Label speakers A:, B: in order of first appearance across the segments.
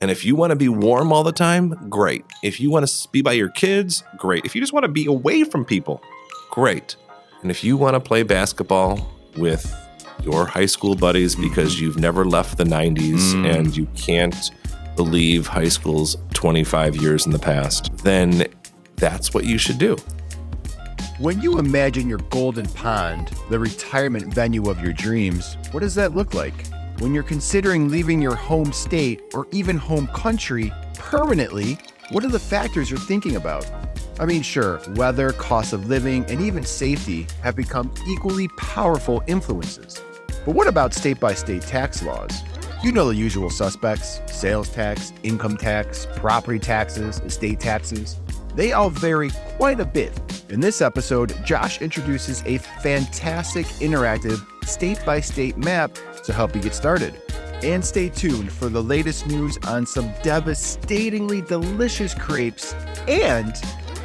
A: And if you want to be warm all the time, great. If you want to be by your kids, great. If you just want to be away from people, great. And if you want to play basketball with your high school buddies because you've never left the 90s mm. and you can't believe high school's 25 years in the past, then that's what you should do.
B: When you imagine your golden pond, the retirement venue of your dreams, what does that look like? When you're considering leaving your home state or even home country permanently, what are the factors you're thinking about? I mean, sure, weather, cost of living, and even safety have become equally powerful influences. But what about state by state tax laws? You know the usual suspects sales tax, income tax, property taxes, estate taxes. They all vary quite a bit. In this episode, Josh introduces a fantastic interactive state by state map to help you get started. And stay tuned for the latest news on some devastatingly delicious crepes and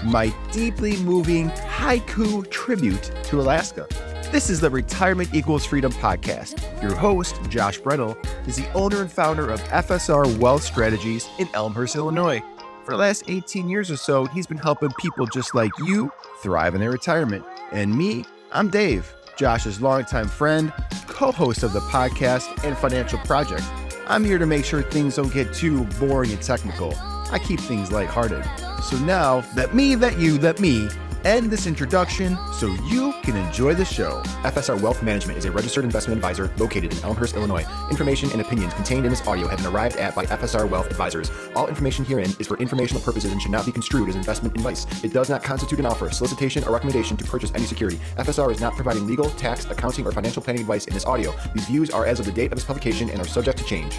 B: my deeply moving haiku tribute to Alaska. This is the Retirement Equals Freedom podcast. Your host, Josh Bretl, is the owner and founder of FSR Wealth Strategies in Elmhurst, Illinois. For the last 18 years or so, he's been helping people just like you thrive in their retirement. And me, I'm Dave, Josh's longtime friend, co host of the podcast and financial project. I'm here to make sure things don't get too boring and technical. I keep things lighthearted. So now, let me, let you, let me end this introduction so you can enjoy the show.
C: FSR Wealth Management is a registered investment advisor located in Elmhurst, Illinois. Information and opinions contained in this audio have been arrived at by FSR Wealth Advisors. All information herein is for informational purposes and should not be construed as investment advice. It does not constitute an offer, solicitation, or recommendation to purchase any security. FSR is not providing legal, tax, accounting, or financial planning advice in this audio. These views are as of the date of this publication and are subject to change.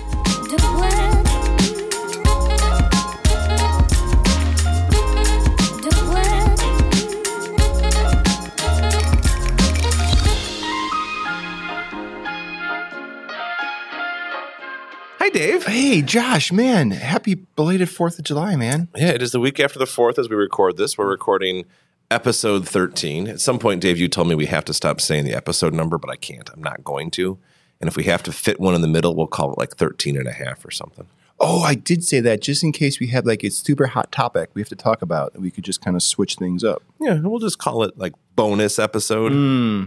B: Hey, Josh, man, happy belated 4th of July, man.
A: Yeah, it is the week after the 4th as we record this. We're recording episode 13. At some point, Dave, you told me we have to stop saying the episode number, but I can't. I'm not going to. And if we have to fit one in the middle, we'll call it like 13 and a half or something.
B: Oh, I did say that just in case we have like a super hot topic we have to talk about we could just kind of switch things up.
A: Yeah, we'll just call it like bonus episode. Hmm.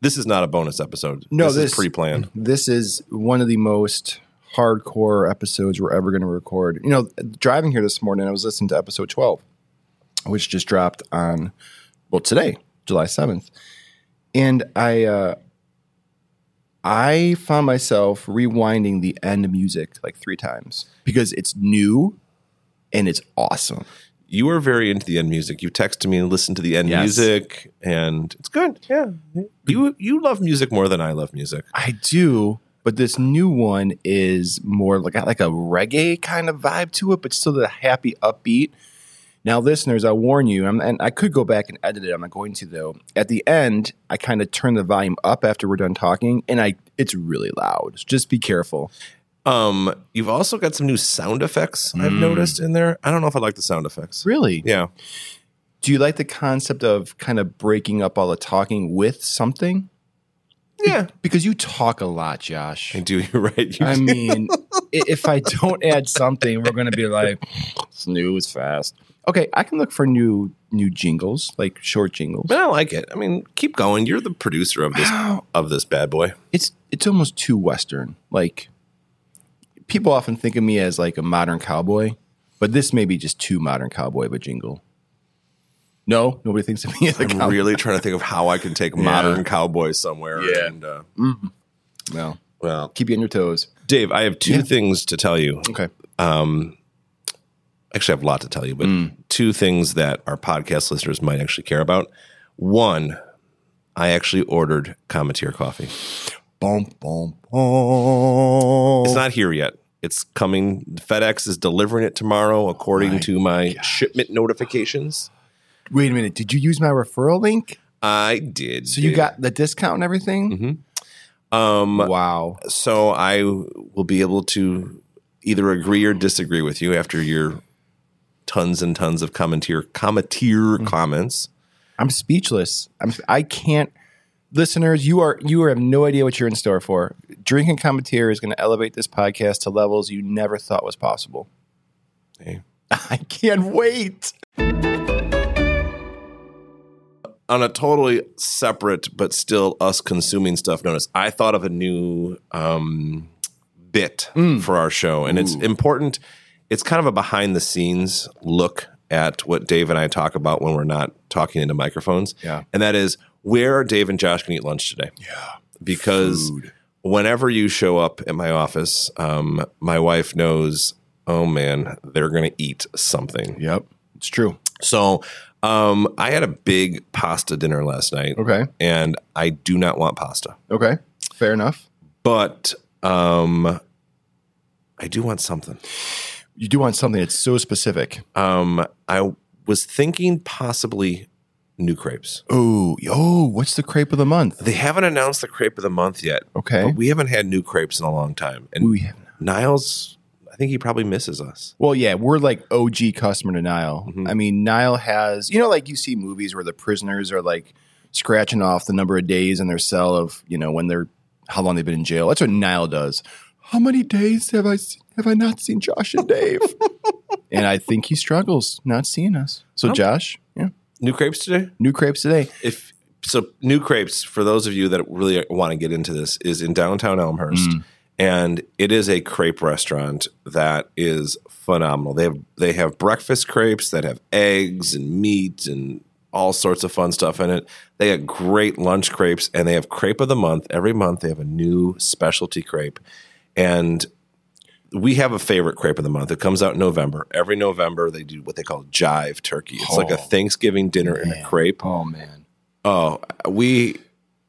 A: This is not a bonus episode.
B: No,
A: this,
B: this-
A: is pre-planned.
B: This is one of the most hardcore episodes we're ever going to record. You know, driving here this morning, I was listening to episode 12, which just dropped on, well, today, July 7th. And I, uh, I found myself rewinding the end music like three times because it's new and it's awesome.
A: You are very into the end music. You texted me and listened to the end
B: Yes.
A: music, and it's good. Yeah, you you love music more than I love music.
B: I do, but this new one is more like like a reggae kind of vibe to it, but still the happy upbeat. Now, listeners, I warn you, and I could go back and edit it. I'm not going to though. At the end, I kind of turn the volume up after we're done talking, and I it's really loud. Just be careful.
A: Um, you've also got some new sound effects I've noticed in there. I don't know if I like the sound effects.
B: Really?
A: Yeah,
B: Do you like the concept of kind of breaking up all the talking with something?
A: Yeah,
B: Because you talk a lot, Josh.
A: I do. You're right. You
B: I
A: do.
B: mean, if I don't add something, we're going to be like snooze fast. Okay, I can look for new new jingles, like short jingles.
A: but I like it. I mean, keep going. You're the producer of this of this bad boy.
B: It's it's almost too western. Like people often think of me as like a modern cowboy, but this may be just too modern cowboy of a jingle. No, nobody thinks of me as a
A: I'm
B: cowboy.
A: really trying to think of how I can take modern cowboys somewhere.
B: Yeah.
A: And, uh, mm-hmm.
B: Well,
A: well,
B: keep you on your toes.
A: Dave, I have two things to tell you.
B: Okay.
A: Um, actually, I have a lot to tell you, but mm. two things that our podcast listeners might actually care about. One, I actually ordered Cometeer coffee.
B: Boom, boom, boom.
A: It's not here yet. It's coming. FedEx is delivering it tomorrow, according to my shipment notifications.
B: Wait a minute. Did you use my referral link?
A: I did.
B: So you got the discount and everything?
A: um.
B: Wow.
A: So I will be able to either agree or disagree with you after your tons and tons of Cometeer Cometeer
B: Mm.
A: comments.
B: I'm speechless. I'm I can't listeners, you are you have no idea what you're in store for. Drinking Cometeer is going to elevate this podcast to levels you never thought was possible.
A: Hey.
B: I can't wait.
A: On a totally separate but still us consuming stuff notice, I thought of a new um, bit for our show, and it's important. It's kind of a behind the scenes look at what Dave and I talk about when we're not talking into microphones.
B: Yeah.
A: and that is where are Dave and Josh going to eat lunch today? Yeah, because whenever you show up at my office, um, my wife knows. Oh man, they're going to eat something.
B: Yep, it's true.
A: So um, I had a big pasta dinner last night.
B: Okay.
A: And I do not want pasta,
B: Okay, fair enough.
A: but um, I do want something.
B: You do want something that's so specific.
A: Um, I was thinking possibly new crepes.
B: Oh, yo, what's the crepe of the month?
A: They haven't announced the crepe of the month yet.
B: Okay.
A: But we haven't had new crepes in a long time. And
B: We have
A: Niles, think he probably misses us.
B: Well, yeah, we're like OG customer to Nile.
A: Mm-hmm.
B: I mean, Nile has, you know, like you see movies where the prisoners are like scratching off the number of days in their cell of, you know, when they're how long they've been in jail. That's what Nile does. How many days have I have I not seen Josh and Dave? and I think he struggles not seeing us. So, Josh, yeah,
A: New crepes today?
B: new crepes today.
A: if so new crepes for those of you that really want to get into this is in downtown elmhurst and it is a crepe restaurant that is phenomenal they have they have breakfast crepes that have eggs and meat and all sorts of fun stuff in it they have great lunch crepes and they have crepe of the month every month they have a new specialty crepe and we have a favorite crepe of the month. It comes out in November. Every November, they do what they call jive turkey. It's like a oh. Thanksgiving dinner in a crepe.
B: Oh man,
A: Oh, we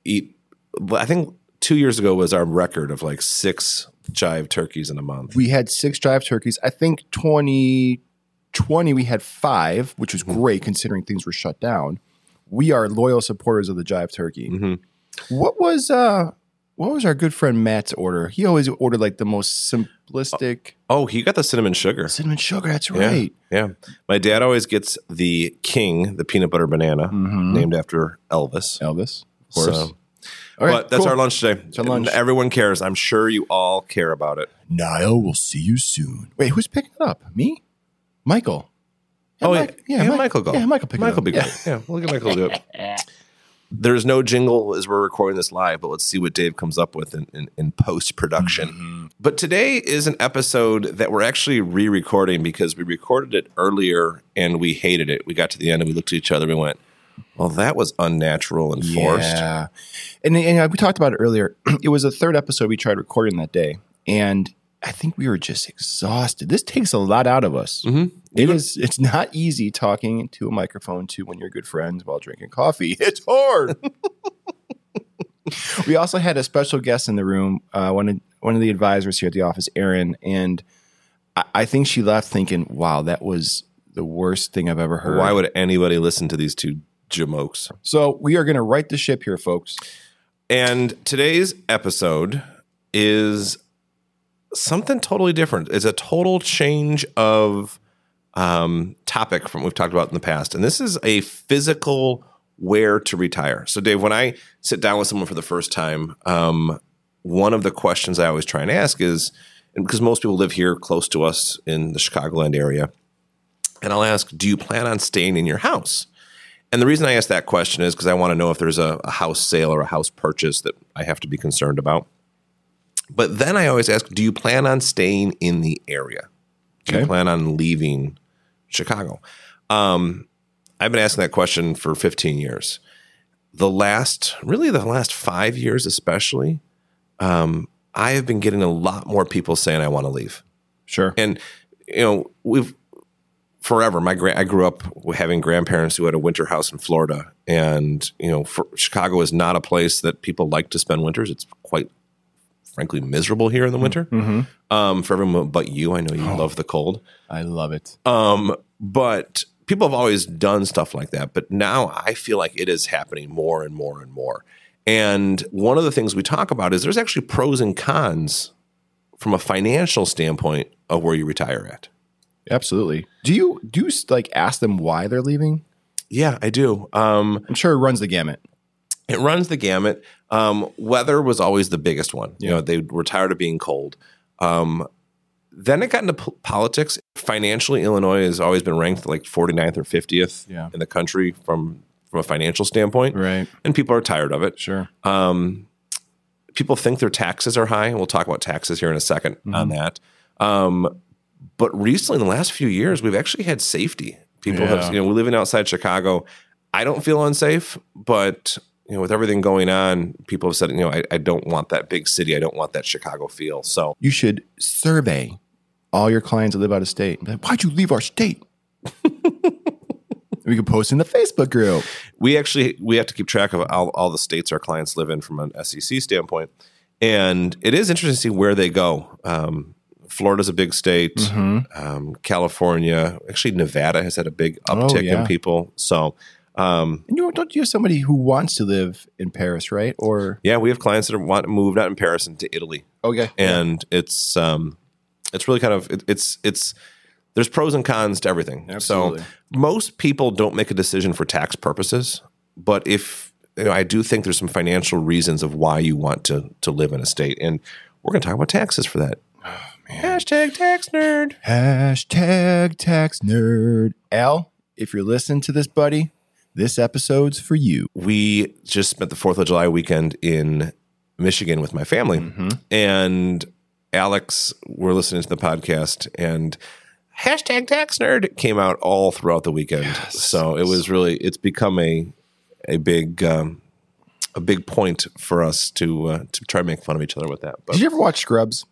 A: eat. I think two years ago was our record of like six jive turkeys in a month.
B: we had six jive turkeys. I think 2020 we had five, which was mm-hmm. great considering things were shut down. We are loyal supporters of the jive turkey. Mm-hmm. What was uh what was our good friend Matt's order? He always ordered like the most simplistic
A: Oh, oh he got the cinnamon sugar.
B: cinnamon sugar. That's right.
A: yeah. My dad always gets the king, the peanut butter banana, mm-hmm. named after Elvis.
B: Elvis, of course.
A: So-
B: right,
A: but that's
B: cool.
A: our lunch today.
B: our lunch.
A: Everyone cares. I'm sure you all care about it.
B: Niall, we'll see you soon. Wait, who's picking it up? Me? Michael.
A: Oh,
B: Mike-
A: yeah. Yeah,
B: Mike-
A: Michael go.
B: Yeah, Michael pick it
A: Michael
B: up.
A: be
B: Yeah.
A: great. Yeah, we'll get Michael to do it. There's no jingle as we're recording this live, but let's see what Dave comes up with in, in, in post production.
B: Mm-hmm.
A: But today is an episode that we're actually re recording because we recorded it earlier and we hated it. We got to the end and we looked at each other and we went, well, that was unnatural and forced.
B: Yeah. And, and we talked about it earlier. It was the third episode we tried recording that day. And I think we were just exhausted. This takes a lot out of us.
A: Mm-hmm.
B: It is. It's not easy talking to a microphone to when you're good friends while drinking coffee. It's hard. we also had a special guest in the room. Uh, one of one of the advisors here at the office, Erin, and I, I think she left thinking, "Wow, that was the worst thing I've ever heard."
A: Why would anybody listen to these two jamokes?
B: so we are going to right the ship here, folks.
A: And today's episode is something totally different. It's a total change of um, topic from what we've talked about in the past. And this is a physical where to retire. So, Dave, when I sit down with someone for the first time, um, one of the questions I always try and ask is, and because most people live here close to us in the Chicagoland area, and I'll ask, do you plan on staying in your house? And the reason I ask that question is because I want to know if there's a, a house sale or a house purchase that I have to be concerned about. But then I always ask, do you plan on staying in the area? Do you plan on leaving Chicago? Um, I've been asking that question for 15 years. The last, really, the last five years, especially, um, I have been getting a lot more people saying I want to leave
B: Sure.
A: and you know we've forever my gra- i grew up having grandparents who had a winter house in florida and you know for, chicago is not a place that people like to spend winters it's quite frankly miserable here in the winter um, for everyone but you i know you love the cold
B: I love it.
A: um, but people have always done stuff like that. But now I feel like it is happening more and more and more. And one of the things we talk about is there's actually pros and cons from a financial standpoint of where you retire at.
B: Absolutely. Do you do you like ask them why they're leaving?
A: Yeah, I do. Um,
B: I'm sure it runs the gamut.
A: It runs the gamut. Um, weather was always the biggest one. You know, they were tired of being cold. Um, then it got into po- politics. Financially, Illinois has always been ranked like 49th or 50th
B: Yeah.
A: in the country from from a financial standpoint,
B: Right.
A: and people are tired of it.
B: Sure.
A: Um, people think their taxes are high. We'll talk about taxes here in a 2nd
B: Mm-hmm.
A: on that. Um, but recently, in the last few years, we've actually had safety. People
B: Yeah.
A: have, you know, we're living outside Chicago. I don't feel unsafe, but you know, with everything going on, people have said, you know, I, I don't want that big city. I don't want that Chicago feel. So
B: You should survey all your clients that live out of state. Like, Why'd you leave our state? we could post in the Facebook group.
A: we actually we have to keep track of all, all the states our clients live in from an SEC standpoint, and it is interesting to see where they go. Um, Florida's a big state. Um, California, actually, Nevada has had a big uptick
B: Oh, yeah.
A: in people. So, um,
B: And you don't you have somebody who wants to live in Paris, right? Or
A: yeah, we have clients that want to move not in Paris into Italy,
B: okay,
A: and it's um, it's really kind of it, it's it's there's pros and cons to everything.
B: Absolutely.
A: So most people don't make a decision for tax purposes, but if you know, I do think there's some financial reasons of why you want to to live in a state, and we're going to talk about taxes for that. Hashtag tax nerd.
B: Hashtag tax nerd. Al, if you're listening to this, buddy, this episode's for you.
A: We just spent the Fourth of July weekend in Michigan with my family, and Alex, we're listening to the podcast, and hashtag tax nerd came out all throughout the weekend. so it was really it's become a a big um, a big point for us to uh, to try and make fun of each other with that. But
B: Did you ever watch Scrubs?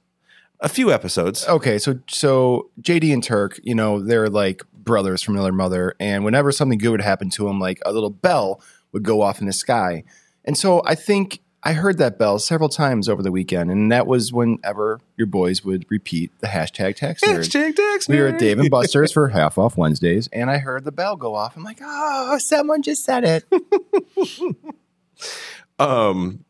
A: A few episodes.
B: Okay, so so JD and Turk, you know, they're like brothers from another mother, and whenever something good would happen to them, like a little bell would go off in the sky, and so I think I heard that bell several times over the weekend, and that was whenever your boys would repeat the hashtag tax nerd.
A: Hashtag tax nerd.
B: We were at Dave and Buster's for half off Wednesdays, and I heard the bell go off. I'm like, oh, someone just said it.
A: Um,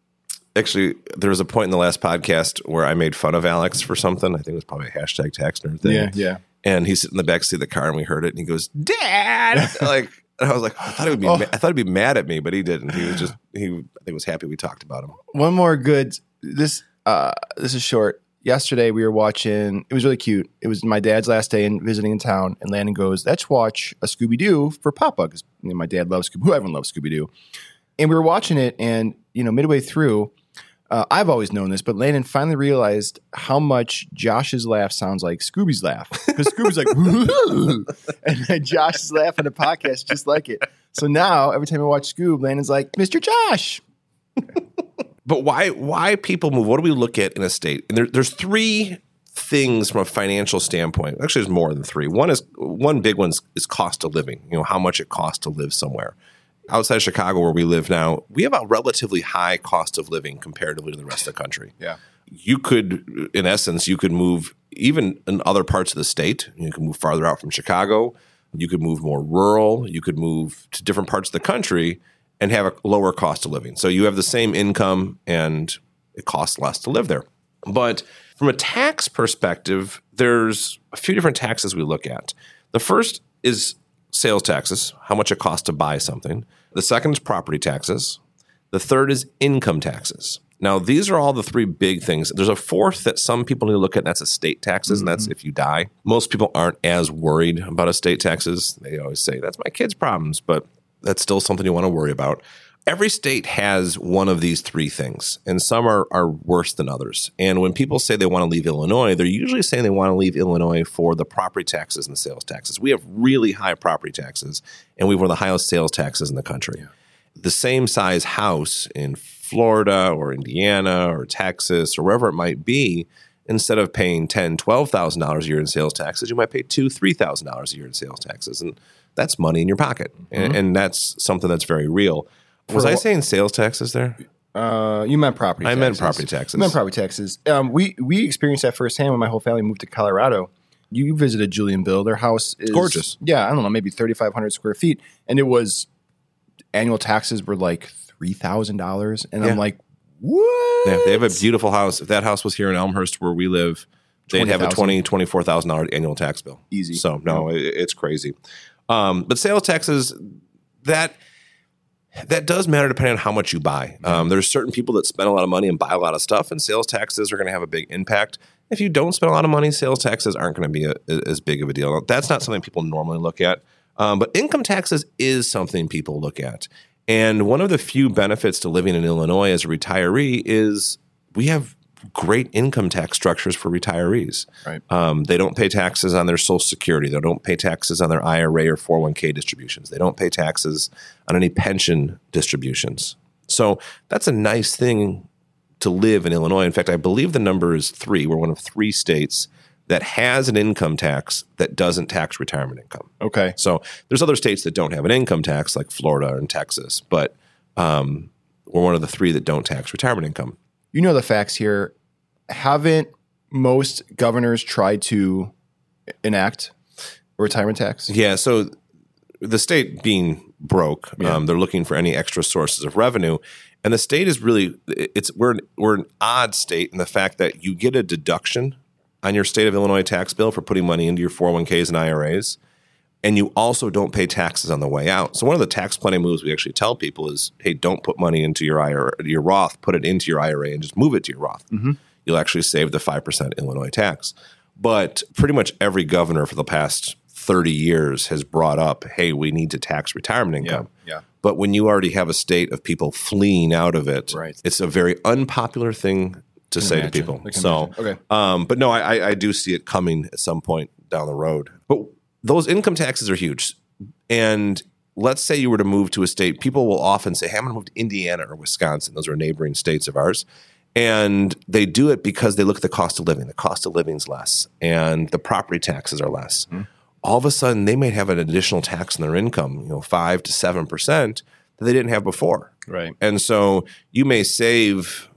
A: actually, there was a point in the last podcast where I made fun of Alex for something. I think it was probably a hashtag tax nerd thing.
B: yeah. yeah.
A: And he's sitting in the backseat of the car, and we heard it, and he goes, "Dad!" like, and I was like, I thought he would be,
B: Oh.
A: ma- I thought he'd be mad at me, but he didn't. He was just, he, I think, was happy we talked about him.
B: One more good. This uh, this is short. Yesterday we were watching. It was really cute. It was my dad's last day in visiting in town, and Landon goes, "Let's watch a Scooby Doo for Papa," because you know, my dad loves Scooby. Who everyone loves Scooby Doo. And we were watching it, and you know, midway through, uh, I've always known this, but Landon finally realized how much Josh's laugh sounds like Scooby's laugh because Scooby's like, and then Josh is laughing at the podcast just like it. So now every time I watch Scoob, Landon's like, "Mr. Josh."
A: But why, why people move? What do we look at in a state? And there, there's three things from a financial standpoint. Actually, there's more than three. One is one big one is cost of living. You know, how much it costs to live somewhere. Outside of Chicago, where we live now, we have a relatively high cost of living comparatively to the rest of the country.
B: Yeah.
A: you could, in essence, you could move even in other parts of the state. You could move farther out from Chicago. You could move more rural. You could move to different parts of the country and have a lower cost of living. So you have the same income and it costs less to live there. But from a tax perspective, there's a few different taxes we look at. The first is sales taxes, how much it costs to buy something. The second is property taxes. The third is income taxes. Now, these are all the three big things. There's a fourth that some people need to look at, and that's estate taxes, and that's mm-hmm. if you die. Most people aren't as worried about estate taxes. They always say, that's my kids' problems, but that's still something you want to worry about. Every state has one of these three things, and some are, are worse than others. And when people say they want to leave Illinois, they're usually saying they want to leave Illinois for the property taxes and the sales taxes. We have really high property taxes, and we have one of the highest sales taxes in the country the same size house in Florida or Indiana or Texas or wherever it might be, instead of paying ten, twelve thousand dollars a year in sales taxes, you might pay two, three thousand dollars a year in sales taxes, and that's money in your pocket, mm-hmm. and, and that's something that's very real. Was I saying sales taxes there?
B: Uh, you meant property. Taxes.
A: I
B: taxes.
A: meant property taxes.
B: I meant property taxes. Um, we we experienced that firsthand when my whole family moved to Colorado. You visited Julianville. Their house is
A: Gorgeous.
B: Yeah, I don't know, maybe thirty five hundred square feet, and it was annual taxes were like three thousand dollars, and
A: Yeah.
B: I'm like, what?
A: Yeah, they have a beautiful house. If that house was here in Elmhurst where we live, they'd have a
B: 20,000.
A: twenty, twenty-four thousand dollars annual tax bill.
B: Easy.
A: So no, it, it's crazy. Um, but sales taxes that That does matter depending on how much you buy. Um, there's certain people that spend a lot of money and buy a lot of stuff, and sales taxes are going to have a big impact. If you don't spend a lot of money, sales taxes aren't going to be a, as big of a deal. That's not something people normally look at. Um, but income taxes is something people look at. And one of the few benefits to living in Illinois as a retiree is we have great income tax structures for retirees.
B: Right.
A: Um, they don't pay taxes on their Social Security. They don't pay taxes on their IRA or 401k distributions. They don't pay taxes on any pension distributions. So that's a nice thing to live in Illinois. In fact, I believe the number is three. We're one of three states that has an income tax that doesn't tax retirement income.
B: Okay.
A: So there's other states that don't have an income tax, like Florida and Texas, but um, we're one of the three that don't tax retirement income.
B: You know the facts here. Haven't most governors tried to enact a retirement tax?
A: Yeah. So the state being broke,
B: Yeah.
A: um, they're looking for any extra sources of revenue, and the state is really it's we're we're an odd state in the fact that you get a deduction on your state of Illinois tax bill for putting money into your 401ks and IRAs. And you also don't pay taxes on the way out. So one of the tax planning moves we actually tell people is, hey, don't put money into your IRA, your Roth, put it into your IRA and just move it to your Roth. You'll actually save the five percent Illinois tax. But pretty much every governor for the past 30 years has brought up, hey, we need to tax retirement income.
B: Yeah.
A: But when you already have a state of people fleeing out of it,
B: Right.
A: it's a very unpopular thing to say
B: imagine.
A: to people. So,
B: imagine. Okay.
A: um, but no, I, I- I do see it coming at some point down the road. But those income taxes are huge. And let's say you were to move to a state, people will often say, hey, I'm going to move to Indiana or Wisconsin. Those are neighboring states of ours. And they do it because they look at the cost of living. The cost of living is less, and the property taxes are less. Mm-hmm. All of a sudden, they may have an additional tax on their income, you know, five to seven percent that they didn't have before.
B: Right.
A: And so you may save,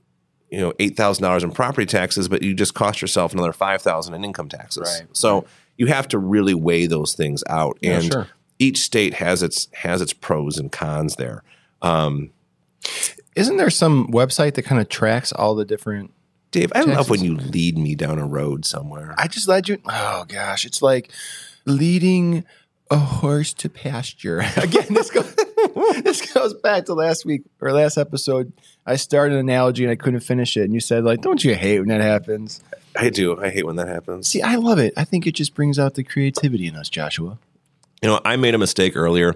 A: you know, eight thousand dollars in property taxes, but you just cost yourself another five thousand in income taxes.
B: Right,
A: So you have to really weigh those things out.
B: Yeah,
A: and
B: sure.
A: each state has its has its pros and cons there. Um,
B: Isn't there some website that kind of tracks all the different?
A: Dave, I love when you lead me down a road somewhere.
B: I just led you. Oh gosh, it's like leading a horse to pasture. Again, this goes this goes back to last week or last episode. I started an analogy and I couldn't finish it, and you said like, "Don't you hate when that happens?"
A: I do. I hate when that happens.
B: See, I love it. I think it just brings out the creativity in us, Joshua.
A: You know, I made a mistake earlier,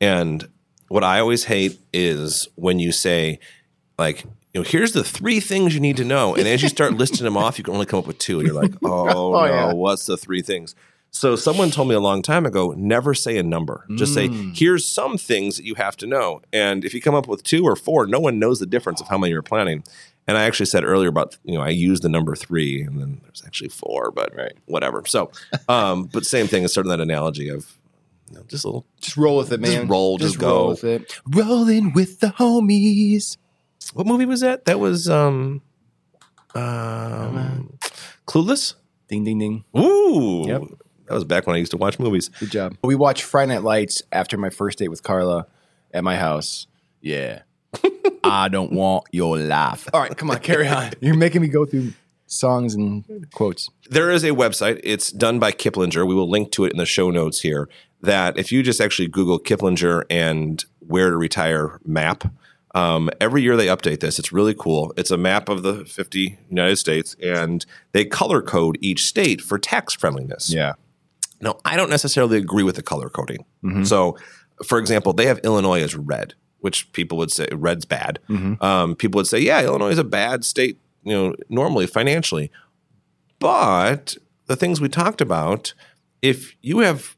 A: and what I always hate is when you say, like, you know, here's the three things you need to know, and as you start listing them off, you can only come up with two. And you're like, oh,
B: Oh,
A: no,
B: yeah.
A: what's the three things? So someone told me a long time ago, never say a number. Just say, here's some things that you have to know. And if you come up with two or four, no one knows the difference of how many you're planning. And I actually said earlier about, you know, I used the number three and then there's actually four, but
B: Right.
A: whatever. So, um, but same thing is sort of that analogy of you know, just a little
B: Just roll with it,
A: Just
B: man.
A: roll, just
B: roll
A: go.
B: with it. Rolling with the homies.
A: What movie was that? That was um, um Clueless.
B: Ding, ding, ding.
A: Ooh,
B: Yep.
A: That was back when I used to watch movies.
B: Good job. We watched Friday Night Lights after my first date with Carla at my house. Yeah. I don't want your life. All right, come on, carry on. You're making me go through songs and quotes.
A: There is a website. It's done by Kiplinger. We will link to it in the show notes here. That if you just actually Google Kiplinger and where to retire map, um, every year they update this. It's really cool. It's a map of the 50 United States, and they color code each state for tax friendliness.
B: Yeah.
A: Now, I don't necessarily agree with the color coding.
B: Mm-hmm.
A: So, for example, they have Illinois as red, which people would say red's bad.
B: Mm-hmm.
A: Um, people would say, yeah, Illinois is a bad state, you know, normally financially. But the things we talked about, if you have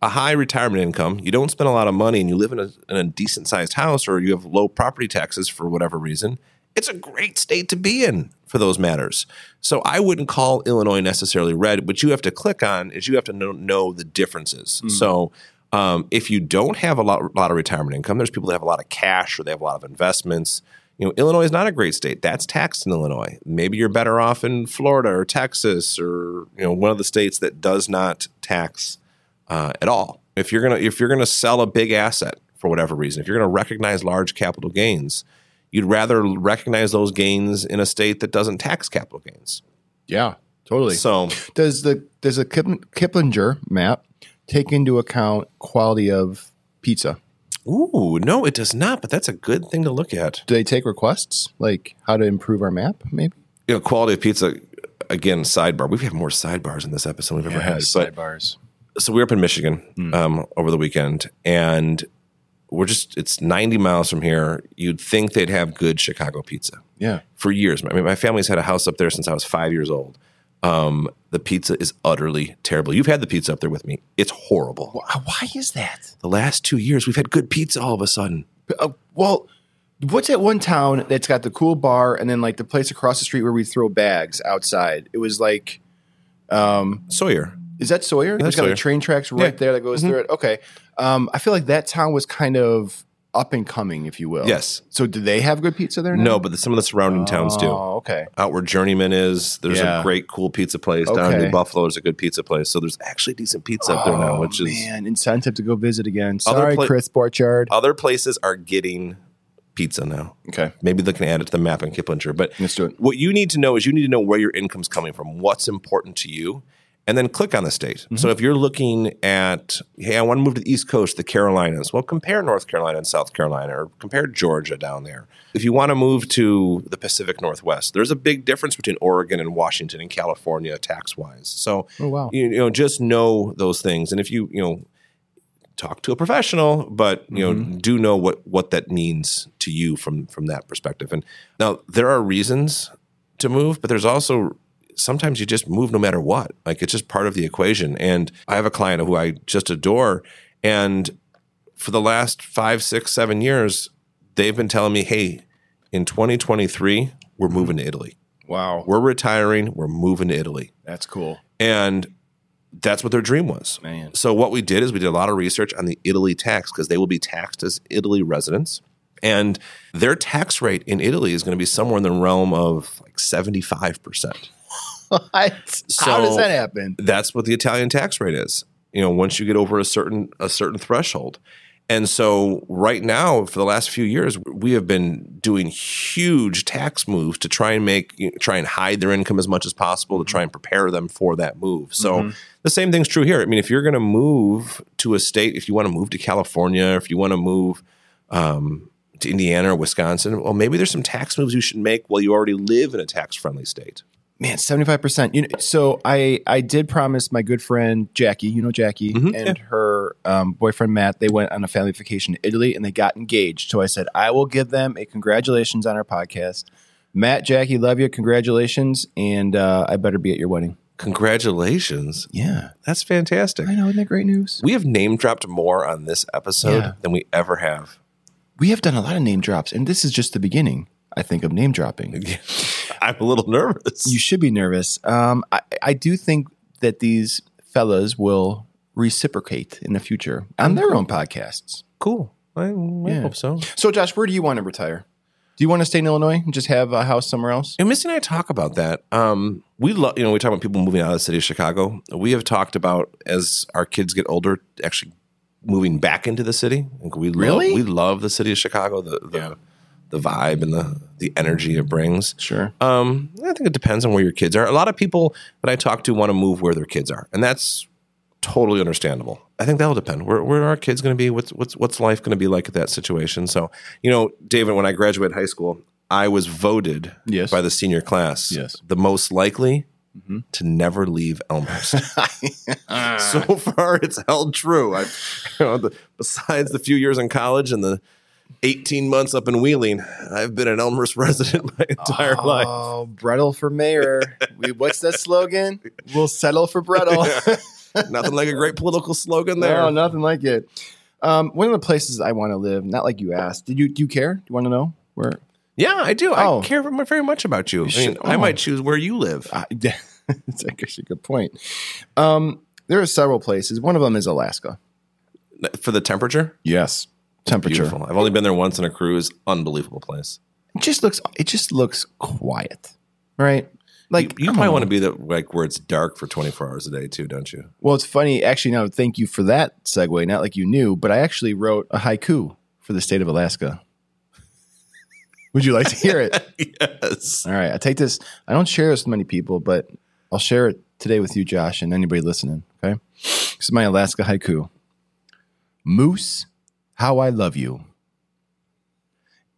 A: a high retirement income, you don't spend a lot of money, and you live in a, in a decent sized house, or you have low property taxes for whatever reason, it's a great state to be in for those matters. So I wouldn't call Illinois necessarily red. What you have to click on is you have to know, know the differences. So um, if you don't have a lot, lot of retirement income, there's people that have a lot of cash or they have a lot of investments. You know, Illinois is not a great state. That's taxed in Illinois. Maybe you're better off in Florida or Texas or you know one of the states that does not tax uh, at all. If you're gonna if you're gonna sell a big asset for whatever reason, if you're gonna recognize large capital gains, you'd rather recognize those gains in a state that doesn't tax capital gains.
B: Yeah, totally.
A: So
B: does the does the Kip- Kiplinger map take into account quality of pizza?
A: Ooh, no, it does not. But that's a good thing to look at.
B: Do they take requests like how to improve our map? Maybe.
A: You know, quality of pizza. Again, sidebar. We've had more sidebars in this episode we've ever had. But
B: sidebars.
A: so we were up in Michigan um, over the weekend, and we're just it's 90 miles from here. You'd think they'd have good Chicago pizza
B: Yeah.
A: for years. I mean, my family's had a house up there since I was five years old. Um, the pizza is utterly terrible. You've had the pizza up there with me. It's horrible.
B: Wh- Why is that?
A: The last two years, we've had good pizza all of a sudden.
B: Uh, well, what's that one town that's got the cool bar and then like the place across the street where we throw bags outside? It was like,
A: Sawyer.
B: Is that Sawyer?
A: that's
B: There's got
A: Sawyer.
B: like train tracks right
A: Yeah. Mm-hmm.
B: there that goes through it. Okay. Um, I feel like that town was kind of up and coming, if you will.
A: Yes.
B: So do they have good pizza there? Now?
A: No, but the, some of the surrounding towns do.
B: Oh, okay.
A: Out where Journeyman is, there's
B: Yeah.
A: a great, cool pizza place. Down in Buffalo, there's a good pizza place. So there's actually decent pizza up there now,
B: Oh,
A: which is
B: man, incentive to go visit again. Sorry,
A: pla-
B: Chris Borchardt.
A: other places are getting pizza now.
B: Okay,
A: Maybe they can add it to the map in Kiplinger. But
B: let's do it.
A: what you need to know is you need to know where your income's coming from, what's important to you, and then click on the state.
B: Mm-hmm.
A: So if you're looking at, hey, I want to move to the East Coast, the Carolinas, well, compare North Carolina and South Carolina, or compare Georgia down there. If you want to move to the Pacific Northwest, there's a big difference between Oregon and Washington and California tax wise. So,
B: Oh, wow.
A: you, you know, just know those things, and if you, you know, talk to a professional, but you know,
B: Mm-hmm.
A: do know what what that means to you from from that perspective. And now there are reasons to move, but there's also sometimes you just move no matter what. Like it's just part of the equation. And I have a client who I just adore, and for the last five, six, seven years, they've been telling me, "Hey, in 2023, we're moving to Italy.
B: Wow,
A: We're retiring. We're moving to Italy."
B: that's cool,
A: And that's what their dream was.
B: man.
A: So what we did is we did a lot of research on the Italy tax because they will be taxed as Italy residents. And their tax rate in Italy is going to be somewhere in the realm of like 75%.
B: What? How does that happen?
A: That's what the Italian tax rate is. You know, once you get over a certain a certain threshold. And so right now for the last few years we have been doing huge tax moves to try and make you know, try and hide their income as much as possible to try and prepare them for that move. So the same thing's true here. I mean if you're going to move to a state if you want to move to California, if you want to move um, to Indiana or Wisconsin, well maybe there's some tax moves you should make while you already live in a tax friendly state.
B: Man, seventy five percent. You know, so I I did promise my good friend Jackie, you know Jackie,
A: Mm-hmm.
B: and her um, boyfriend Matt. They went on a family vacation to Italy and they got engaged. So I said I will give them a congratulations on our podcast. Matt, Jackie, love you. Congratulations, and uh, I better be at your wedding.
A: Congratulations.
B: Yeah,
A: That's fantastic.
B: I know. Isn't that great news?
A: We have name dropped more on this episode
B: Yeah.
A: than we ever have.
B: We have done a lot of name drops, and this is just the beginning. I think of name dropping.
A: I'm a little nervous.
B: You should be nervous. Um, I, I do think that these fellas will reciprocate in the future on their own podcasts.
A: cool. I, I
B: Yeah.
A: hope so.
B: So, Josh, where do you want to retire? Do you want to stay in Illinois and just have a house somewhere else?
A: And Missy and I talk about that. Um, we love, you know, we talk about people moving out of the city of Chicago. We have talked about as our kids get older, actually moving back into the city. Like, We
B: Really?
A: love, we love the city of Chicago. The the, the vibe and the the energy it brings.
B: Sure.
A: Um, I think it depends on where your kids are. A lot of people that I talk to want to move where their kids are, and that's totally understandable. I think that'll depend. Where where are our kids going to be? What's what's what's life going to be like at that situation? So, you know, David, when I graduated high school, I was voted
B: Yes.
A: by the senior class
B: Yes.
A: the most likely to never leave Elmhurst. so far, it's held true. I, you know, the, besides the few years in college and the 18 months up in Wheeling, I've been an Elmhurst resident my entire life.
B: Oh, Bretl for mayor. we, what's that slogan? We'll settle for Bretl.
A: Nothing like a great political slogan there.
B: no, nothing like it. Um, one of the places I want to live, not like you asked. Did you do you care? Do you want to know where?
A: Yeah, I do.
B: Oh.
A: I care very very much about you. I mean,
B: should-
A: I
B: oh.
A: might choose where you live.
B: I, that's actually a good point. Um, there are several places. One of them is Alaska.
A: For the temperature,
B: Yes, temperature.
A: beautiful. I've only been there once on a cruise. Unbelievable place.
B: It just looks. It just looks quiet, right? Like
A: You, you probably want to be the like where it's dark for 24 hours a day too, don't you?
B: Well, it's funny. Actually, Now, Thank you for that segue. Not like you knew, but I actually wrote a haiku for the state of Alaska. Would you like to hear it?
A: yes.
B: All right. I take this. I don't share this with many people, but I'll share it today with you, Josh, and anybody listening. Okay. This is my Alaska haiku. Moose How I Love You,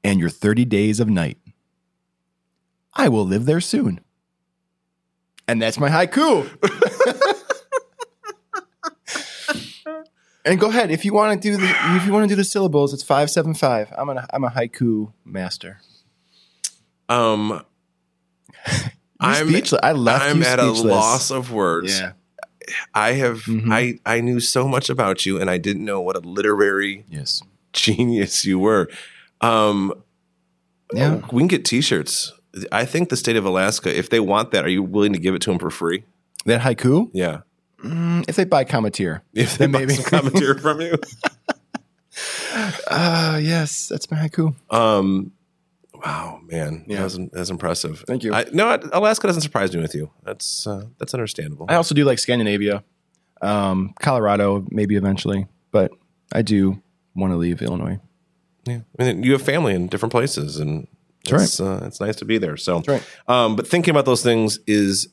B: and Your 30 Days of Night. I will live there soon. And that's my haiku. and go ahead if you want to do the if you want to do the syllables. It's five seven five. I'm a I'm a haiku master.
A: Um, I'm
B: speechless. I left
A: I'm at a loss of words.
B: Yeah.
A: I have
B: Mhm.
A: I I knew so much about you, and I didn't know what a literary
B: Yes.
A: genius you were. Um,
B: Yeah.
A: we can get T-shirts. I think the state of Alaska, if they want that, are you willing to give it to them for free?
B: That haiku.
A: Yeah,
B: Mm, if they buy Cometeer.
A: if they buy
B: maybe.
A: some commentary from you.
B: Ah, yes, that's my haiku.
A: Um, wow, man,
B: Yeah.
A: that was that's impressive.
B: Thank you.
A: I, no, Alaska doesn't surprise me with you. That's uh, that's understandable.
B: I also do like Scandinavia, um, Colorado, maybe eventually, but I do want to leave Illinois.
A: Yeah, I mean, you have family in different places, and
B: That's
A: it's, uh, it's nice to be there. So,
B: right.
A: um, but thinking about those things is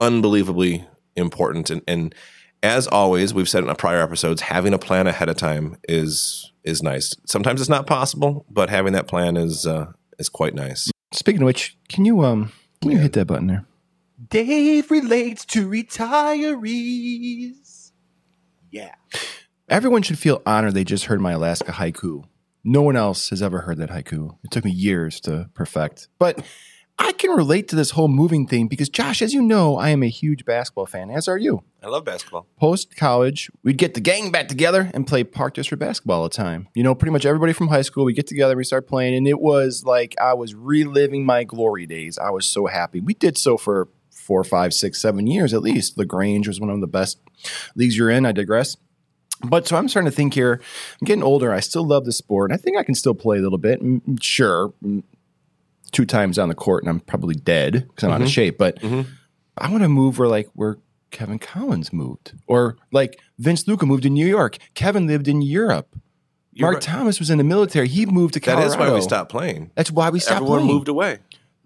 A: unbelievably important, and, and as always, we've said in prior episodes, having a plan ahead of time is is nice. Sometimes it's not possible, but having that plan is uh, is quite nice.
B: Speaking of which, can you um can you hit that button there? Dave relates to retirees. Yeah. Everyone should feel honored they just heard my Alaska haiku. No one else has ever heard that haiku. It took me years to perfect. But I can relate to this whole moving thing because Josh, as you know, I am a huge basketball fan, as are you.
A: I love basketball.
B: Post college, we'd get the gang back together and play Park District basketball all the time. You know, pretty much everybody from high school, we get together, we start playing, and it was like I was reliving my glory days. I was so happy. We did so for four, five, six, seven years at least. LaGrange was one of the best leagues you're in. I digress. But so I'm starting to think here. I'm getting older. I still love the sport. And I think I can still play a little bit. Sure, two times on the court, and I'm probably dead because I'm out of mm-hmm. shape. But mm-hmm. I want to move where like where Kevin Collins moved, or like Vince Luca moved to New York. Kevin lived in Europe.
A: You're
B: Mark
A: right.
B: Thomas was in the military. He moved to
A: That
B: Colorado.
A: is why we stopped playing.
B: That's why we stopped
A: Everyone
B: playing.
A: moved away.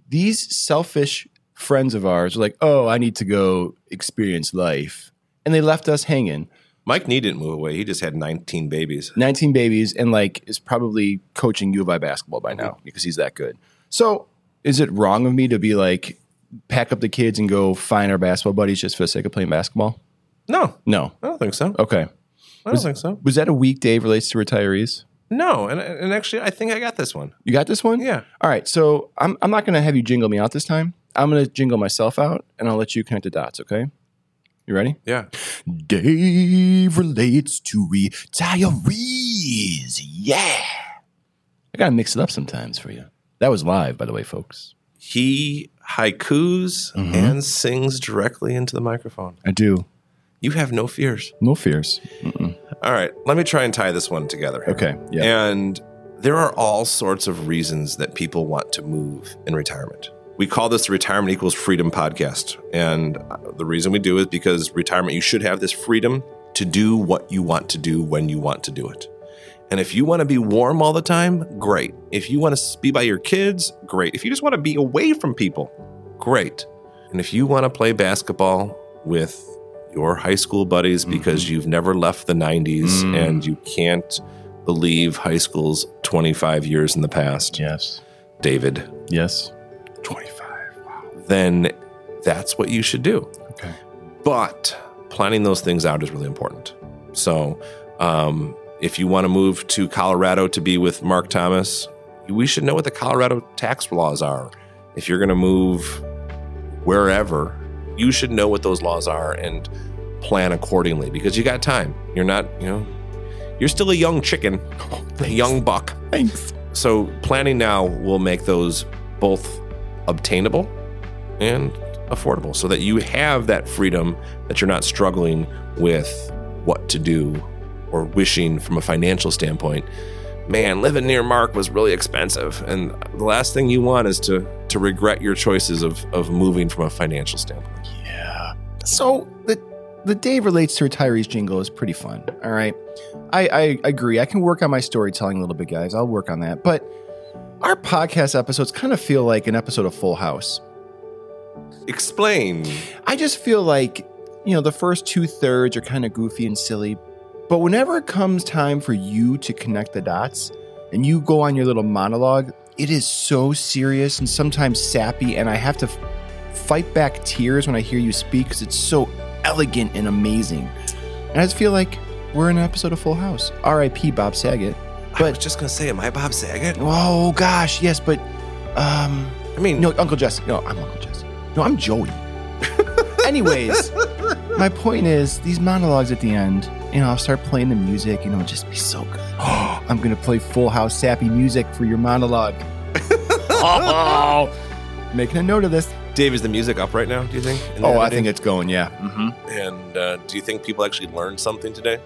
B: These selfish friends of ours were like, "Oh, I need to go experience life," and they left us hanging.
A: Mike Nee didn't move away. He just had 19 babies.
B: 19 babies and like is probably coaching U of I basketball by now mm-hmm. because he's that good. So is it wrong of me to be like pack up the kids and go find our basketball buddies just for the sake of playing basketball?
A: No,
B: No.
A: I don't think so.
B: Okay.
A: I don't think so.
B: Was that a weekday Dave relates to retirees?
A: No, and and actually, I think I got this one.
B: You got this one?
A: Yeah.
B: All right. So I'm, I'm not going to have you jingle me out this time. I'm going to jingle myself out and I'll let you connect the dots. Okay. You ready?
A: Yeah.
B: Dave relates to retirees. Yeah. I got to mix it up sometimes for you. That was live, by the way, folks.
A: He haikus
B: Mm-hmm.
A: and sings directly into the microphone.
B: I do.
A: You have no fears.
B: No fears.
A: All right, let me try and tie this one together. here.
B: Okay. Yeah.
A: And there are all sorts of reasons that people want to move in retirement. We call this the Retirement Equals Freedom podcast. And uh, the reason we do is because retirement, you should have this freedom to do what you want to do when you want to do it. And if you want to be warm all the time, great. If you want to be by your kids, great. If you just want to be away from people, great. And if you want to play basketball with your high school buddies because you've never left the 90s and you can't believe high school's 25 years in the past,
B: yes.
A: David,
B: Yes.
A: 25. Wow. Then that's what you should do.
B: Okay.
A: But planning those things out is really important. So, um, if you want to move to Colorado to be with Mark Thomas, we should know what the Colorado tax laws are. If you're going to move wherever, you should know what those laws are and plan accordingly because you got time. You're not, you know, you're still a young chicken, oh, a young buck.
B: Thanks.
A: So planning now will make those both obtainable and affordable so that you have that freedom that you're not struggling with what to do or wishing from a financial standpoint. Man, living near Mark was really expensive. And the last thing you want is to to regret your choices of of moving from a financial standpoint.
B: Yeah. So the the Dave relates to retirees jingle is pretty fun. All right. I, I agree. I can work on my storytelling a little bit, guys. I'll work on that. But our podcast episodes kind of feel like an episode of Full House.
A: Explain.
B: I just feel like, you know, the first two thirds are kind of goofy and silly, But whenever it comes time for you to connect the dots and you go on your little monologue, it is so serious and sometimes sappy, and I have to f- fight back tears when I hear you speak because it's so elegant and amazing. And I just feel like we're in an episode of Full House. R.I.P. Bob Saget.
A: I was
B: But
A: just gonna say, am I Bob Saget?
B: oh gosh, yes, but um,
A: I mean,
B: no, Uncle Jesse. No, I'm Uncle Jesse. No, I'm Joey. Anyways, my point is these monologues at the end, you know, I'll start playing the music, you know, just be so good. I'm gonna play full house sappy music for your monologue. oh, making a note of this.
A: Dave, is the music up right now? Do you think?
B: Oh, I think it's going, yeah. Mm-hmm.
A: And uh, do you think people actually learned something today?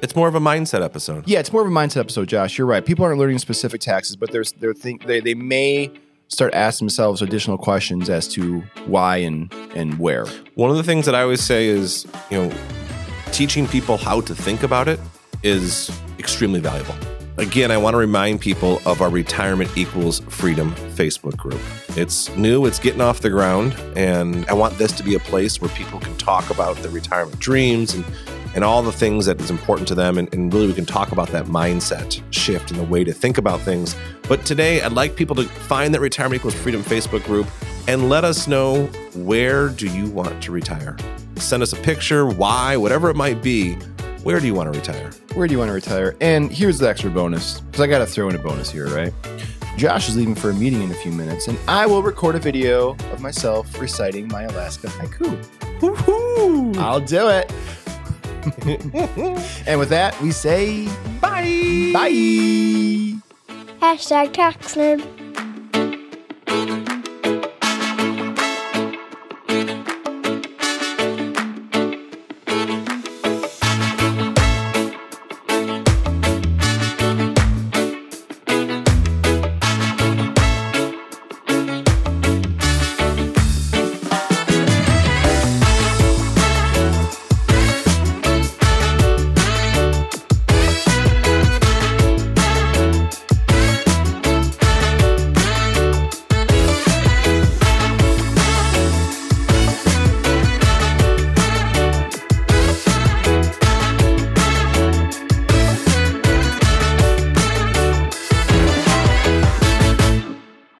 A: It's more of a mindset episode.
B: Yeah, it's more of a mindset episode, Josh. You're right. People aren't learning specific taxes, but there's they're think they, they may start asking themselves additional questions as to why and and where.
A: One of the things that I always say is, you know, teaching people how to think about it is extremely valuable. Again, I want to remind people of our Retirement Equals Freedom Facebook group. It's new, it's getting off the ground, and I want this to be a place where people can talk about their retirement dreams and, and all the things that is important to them. And, and really, we can talk about that mindset shift and the way to think about things. But today, I'd like people to find that Retirement Equals Freedom Facebook group and let us know where do you want to retire? Send us a picture, why, whatever it might be. Where do you want to retire?
B: Where do you want to retire? And here's the extra bonus because I got to throw in a bonus here, right? Josh is leaving for a meeting in a few minutes, and I will record a video of myself reciting my Alaska haiku.
A: Woohoo!
B: I'll do it. and with that, we say
A: Bye.
B: bye.
D: Hashtag tax nerd.